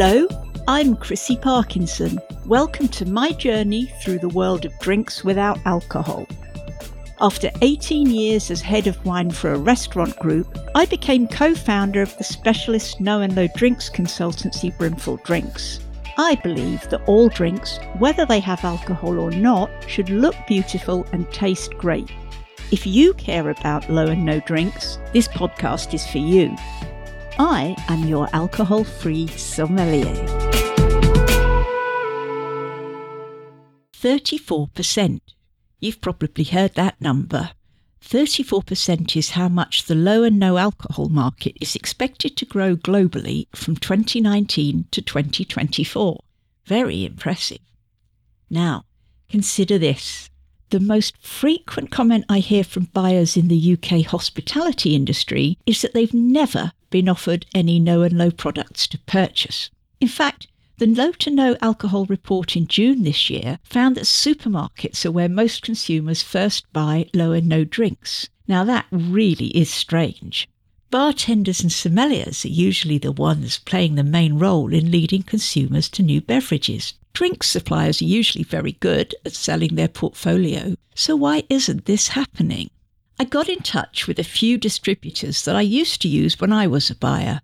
Hello, I'm Chrissy Parkinson. Welcome to my journey through the world of drinks without alcohol. After 18 years as head of wine for a restaurant group, I became co founder of the specialist no and low drinks consultancy Brimful Drinks. I believe that all drinks, whether they have alcohol or not, should look beautiful and taste great. If you care about low and no drinks, this podcast is for you. I am your alcohol free sommelier. 34%. You've probably heard that number. 34% is how much the low and no alcohol market is expected to grow globally from 2019 to 2024. Very impressive. Now, consider this. The most frequent comment I hear from buyers in the UK hospitality industry is that they've never been offered any no and low products to purchase. In fact, the low to no alcohol report in June this year found that supermarkets are where most consumers first buy low and no drinks. Now that really is strange. Bartenders and sommeliers are usually the ones playing the main role in leading consumers to new beverages. Drink suppliers are usually very good at selling their portfolio, so why isn't this happening? I got in touch with a few distributors that I used to use when I was a buyer.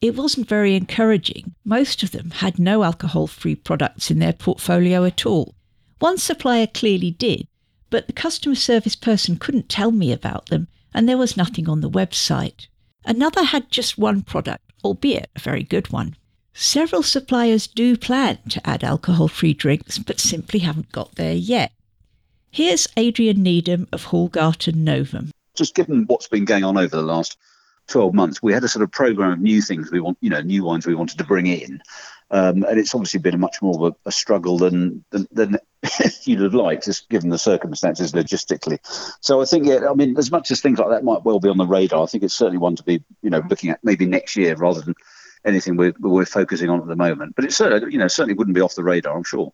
It wasn't very encouraging. Most of them had no alcohol free products in their portfolio at all. One supplier clearly did, but the customer service person couldn't tell me about them, and there was nothing on the website. Another had just one product, albeit a very good one. Several suppliers do plan to add alcohol free drinks, but simply haven't got there yet. Here's Adrian Needham of Hallgarten Novum. Just given what's been going on over the last 12 months, we had a sort of program of new things we want, you know, new wines we wanted to bring in. Um, and it's obviously been a much more of a, a struggle than, than, than you'd have liked, just given the circumstances logistically. So I think, yeah, I mean, as much as things like that might well be on the radar, I think it's certainly one to be, you know, looking at maybe next year rather than anything we're, we're focusing on at the moment. But it certainly, you know, certainly wouldn't be off the radar, I'm sure.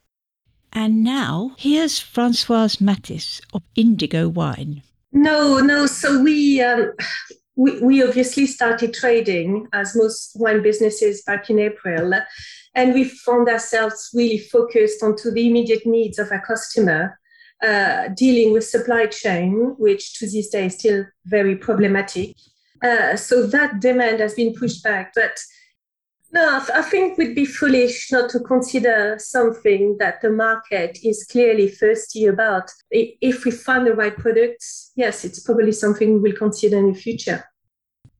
And now here's Francoise Mathis of Indigo Wine. No, no. So we, um, we we obviously started trading as most wine businesses back in April, and we found ourselves really focused onto the immediate needs of our customer, uh, dealing with supply chain, which to this day is still very problematic. Uh, so that demand has been pushed back, but no, I think we'd be foolish not to consider something that the market is clearly thirsty about. If we find the right products, yes, it's probably something we'll consider in the future.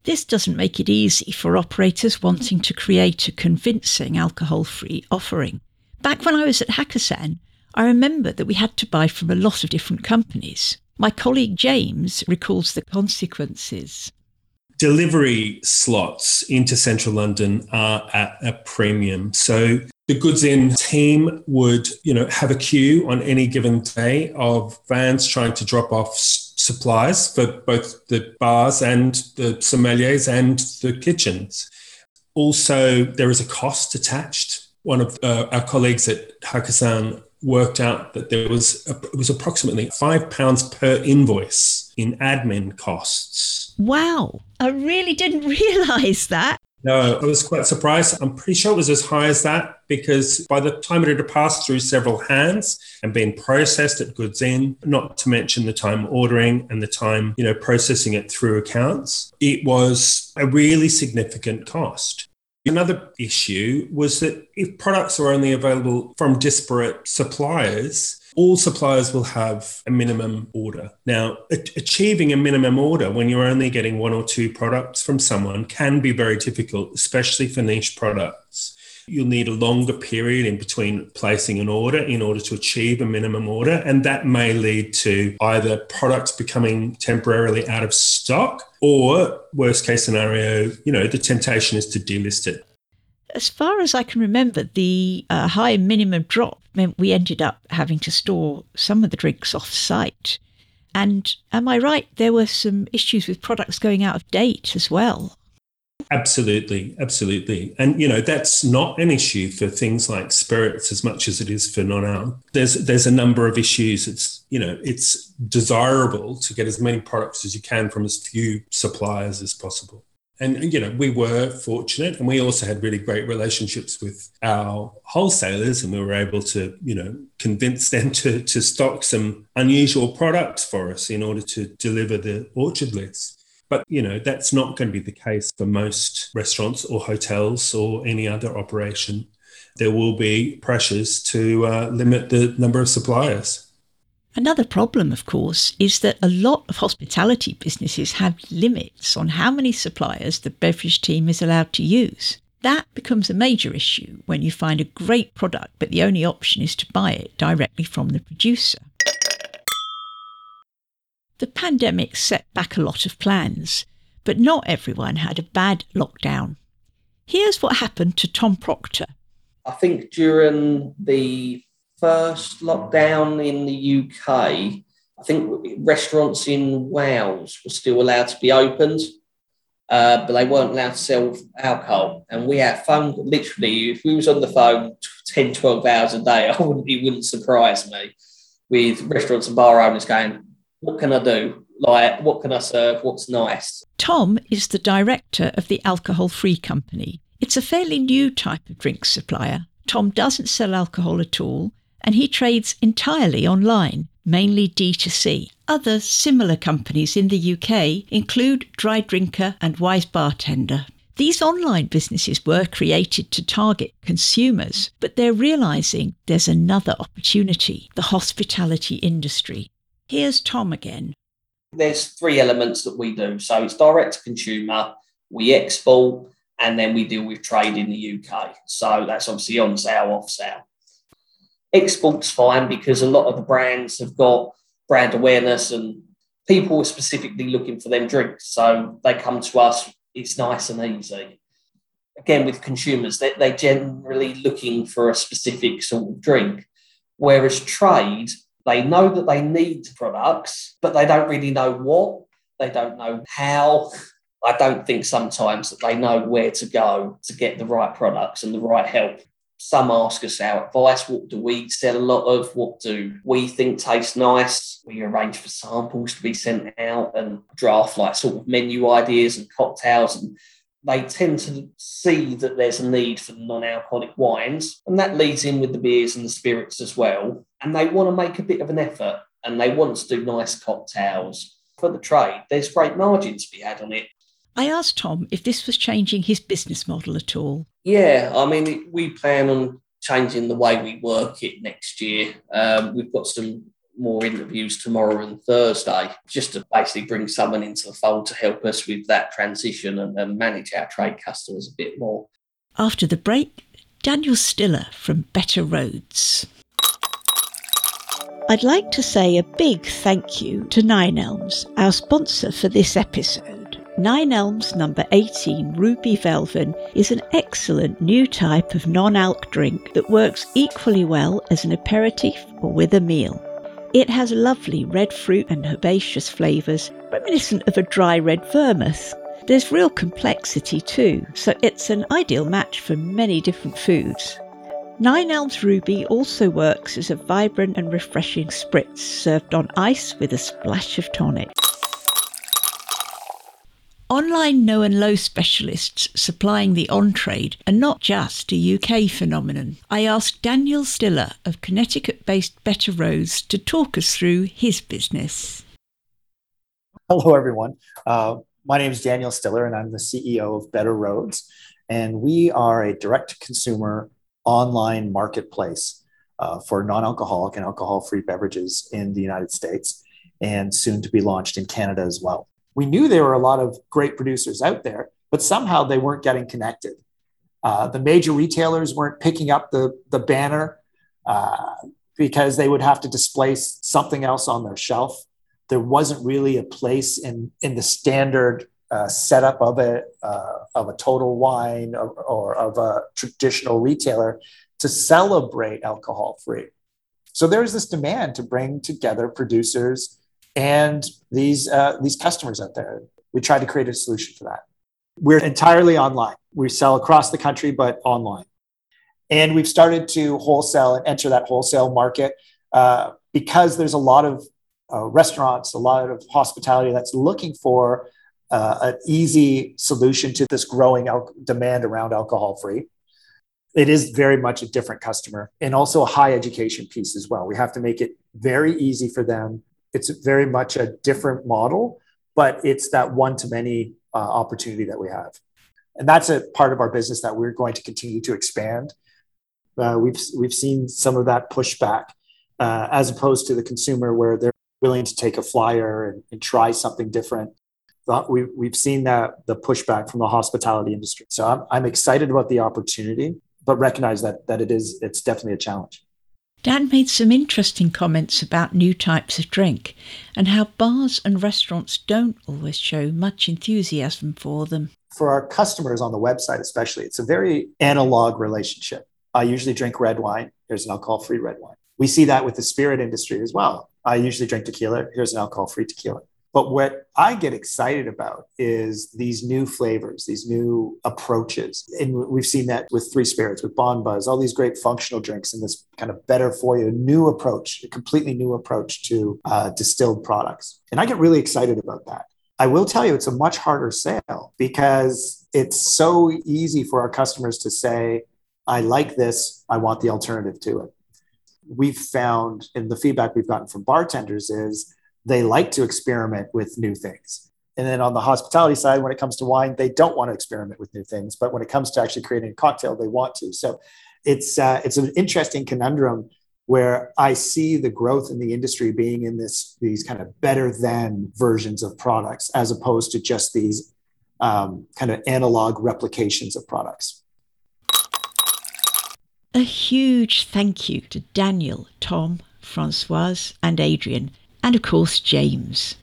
This doesn't make it easy for operators wanting to create a convincing alcohol free offering. Back when I was at Hakkasan, I remember that we had to buy from a lot of different companies. My colleague James recalls the consequences delivery slots into central London are at a premium. So the goods in team would, you know, have a queue on any given day of vans trying to drop off supplies for both the bars and the sommeliers and the kitchens. Also, there is a cost attached. One of uh, our colleagues at Hakkasan worked out that there was a, it was approximately five pounds per invoice in admin costs. Wow, I really didn't realise that. No, I was quite surprised. I'm pretty sure it was as high as that because by the time it had passed through several hands and been processed at goods in, not to mention the time ordering and the time, you know, processing it through accounts, it was a really significant cost. Another issue was that if products are only available from disparate suppliers, all suppliers will have a minimum order. Now, achieving a minimum order when you're only getting one or two products from someone can be very difficult, especially for niche products. You'll need a longer period in between placing an order in order to achieve a minimum order. And that may lead to either products becoming temporarily out of stock or, worst case scenario, you know, the temptation is to delist it. As far as I can remember, the uh, high minimum drop meant we ended up having to store some of the drinks off site. And am I right? There were some issues with products going out of date as well. Absolutely, absolutely. And you know, that's not an issue for things like spirits as much as it is for non-alc. There's there's a number of issues. It's you know, it's desirable to get as many products as you can from as few suppliers as possible. And, you know, we were fortunate and we also had really great relationships with our wholesalers and we were able to, you know, convince them to, to stock some unusual products for us in order to deliver the orchard list. But, you know, that's not going to be the case for most restaurants or hotels or any other operation. There will be pressures to uh, limit the number of suppliers. Another problem, of course, is that a lot of hospitality businesses have limits on how many suppliers the beverage team is allowed to use. That becomes a major issue when you find a great product, but the only option is to buy it directly from the producer. The pandemic set back a lot of plans, but not everyone had a bad lockdown. Here's what happened to Tom Proctor. I think during the first lockdown in the UK, I think restaurants in Wales were still allowed to be opened, uh, but they weren't allowed to sell alcohol. And we had phone, literally, if we was on the phone 10, 12 hours a day, I wouldn't, it wouldn't surprise me with restaurants and bar owners going, what can I do? Like, what can I serve? What's nice? Tom is the director of the Alcohol Free Company. It's a fairly new type of drink supplier. Tom doesn't sell alcohol at all and he trades entirely online, mainly D2C. Other similar companies in the UK include Dry Drinker and Wise Bartender. These online businesses were created to target consumers, but they're realizing there's another opportunity the hospitality industry. Here's Tom again. There's three elements that we do. So it's direct to consumer, we export, and then we deal with trade in the UK. So that's obviously on sale, off sale. Export's fine because a lot of the brands have got brand awareness and people are specifically looking for them drinks. So they come to us, it's nice and easy. Again, with consumers, they, they're generally looking for a specific sort of drink. Whereas trade, they know that they need products, but they don't really know what, they don't know how. I don't think sometimes that they know where to go to get the right products and the right help some ask us our advice. What do we sell a lot of? What do we think tastes nice? We arrange for samples to be sent out and draft like sort of menu ideas and cocktails. And they tend to see that there's a need for non alcoholic wines. And that leads in with the beers and the spirits as well. And they want to make a bit of an effort and they want to do nice cocktails. For the trade, there's great margin to be had on it. I asked Tom if this was changing his business model at all. Yeah, I mean, we plan on changing the way we work it next year. Um, we've got some more interviews tomorrow and Thursday, just to basically bring someone into the fold to help us with that transition and, and manage our trade customers a bit more. After the break, Daniel Stiller from Better Rhodes. I'd like to say a big thank you to Nine Elms, our sponsor for this episode. Nine Elms number 18 Ruby Velven is an excellent new type of non alc drink that works equally well as an aperitif or with a meal. It has lovely red fruit and herbaceous flavours, reminiscent of a dry red vermouth. There's real complexity too, so it's an ideal match for many different foods. Nine Elms Ruby also works as a vibrant and refreshing spritz served on ice with a splash of tonic. Online no and low specialists supplying the on trade are not just a UK phenomenon. I asked Daniel Stiller of Connecticut based Better Rhodes to talk us through his business. Hello, everyone. Uh, my name is Daniel Stiller, and I'm the CEO of Better Rhodes. And we are a direct consumer online marketplace uh, for non alcoholic and alcohol free beverages in the United States and soon to be launched in Canada as well we knew there were a lot of great producers out there, but somehow they weren't getting connected. Uh, the major retailers weren't picking up the, the banner uh, because they would have to displace something else on their shelf. There wasn't really a place in, in the standard uh, setup of a, uh, of a total wine or, or of a traditional retailer to celebrate alcohol free. So there's this demand to bring together producers and these uh, these customers out there. We tried to create a solution for that. We're entirely online. We sell across the country, but online. And we've started to wholesale and enter that wholesale market uh, because there's a lot of uh, restaurants, a lot of hospitality that's looking for uh, an easy solution to this growing al- demand around alcohol free. It is very much a different customer and also a high education piece as well. We have to make it very easy for them. It's very much a different model, but it's that one to many uh, opportunity that we have. And that's a part of our business that we're going to continue to expand. Uh, we've, we've seen some of that pushback uh, as opposed to the consumer where they're willing to take a flyer and, and try something different we, we've seen that the pushback from the hospitality industry. So I'm, I'm excited about the opportunity, but recognize that that it is it's definitely a challenge. Dan made some interesting comments about new types of drink and how bars and restaurants don't always show much enthusiasm for them. For our customers on the website, especially, it's a very analog relationship. I usually drink red wine. Here's an alcohol free red wine. We see that with the spirit industry as well. I usually drink tequila. Here's an alcohol free tequila. But what I get excited about is these new flavors, these new approaches. And we've seen that with Three Spirits, with Bon Buzz, all these great functional drinks and this kind of better for you, new approach, a completely new approach to uh, distilled products. And I get really excited about that. I will tell you, it's a much harder sale because it's so easy for our customers to say, I like this, I want the alternative to it. We've found, and the feedback we've gotten from bartenders is, they like to experiment with new things. And then on the hospitality side, when it comes to wine, they don't want to experiment with new things. But when it comes to actually creating a cocktail, they want to. So it's uh, it's an interesting conundrum where I see the growth in the industry being in this these kind of better than versions of products as opposed to just these um, kind of analog replications of products. A huge thank you to Daniel, Tom, Francoise, and Adrian and of course James.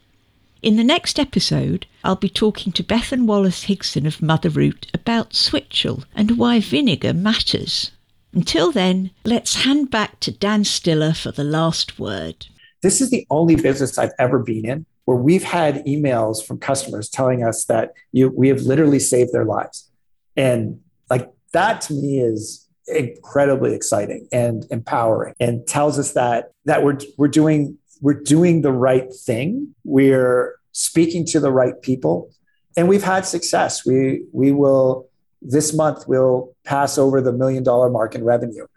In the next episode, I'll be talking to Bethan Wallace Higson of Mother Root about Switchel and why vinegar matters. Until then, let's hand back to Dan Stiller for the last word. This is the only business I've ever been in where we've had emails from customers telling us that you, we have literally saved their lives. And like that to me is incredibly exciting and empowering and tells us that that we're we're doing we're doing the right thing. We're speaking to the right people, and we've had success. We we will this month we'll pass over the million dollar mark in revenue.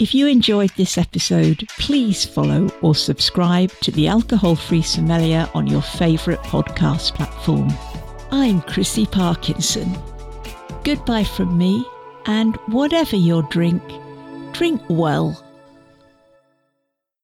If you enjoyed this episode, please follow or subscribe to the Alcohol Free Sommelier on your favourite podcast platform. I'm Chrissy Parkinson. Goodbye from me, and whatever your drink, drink well.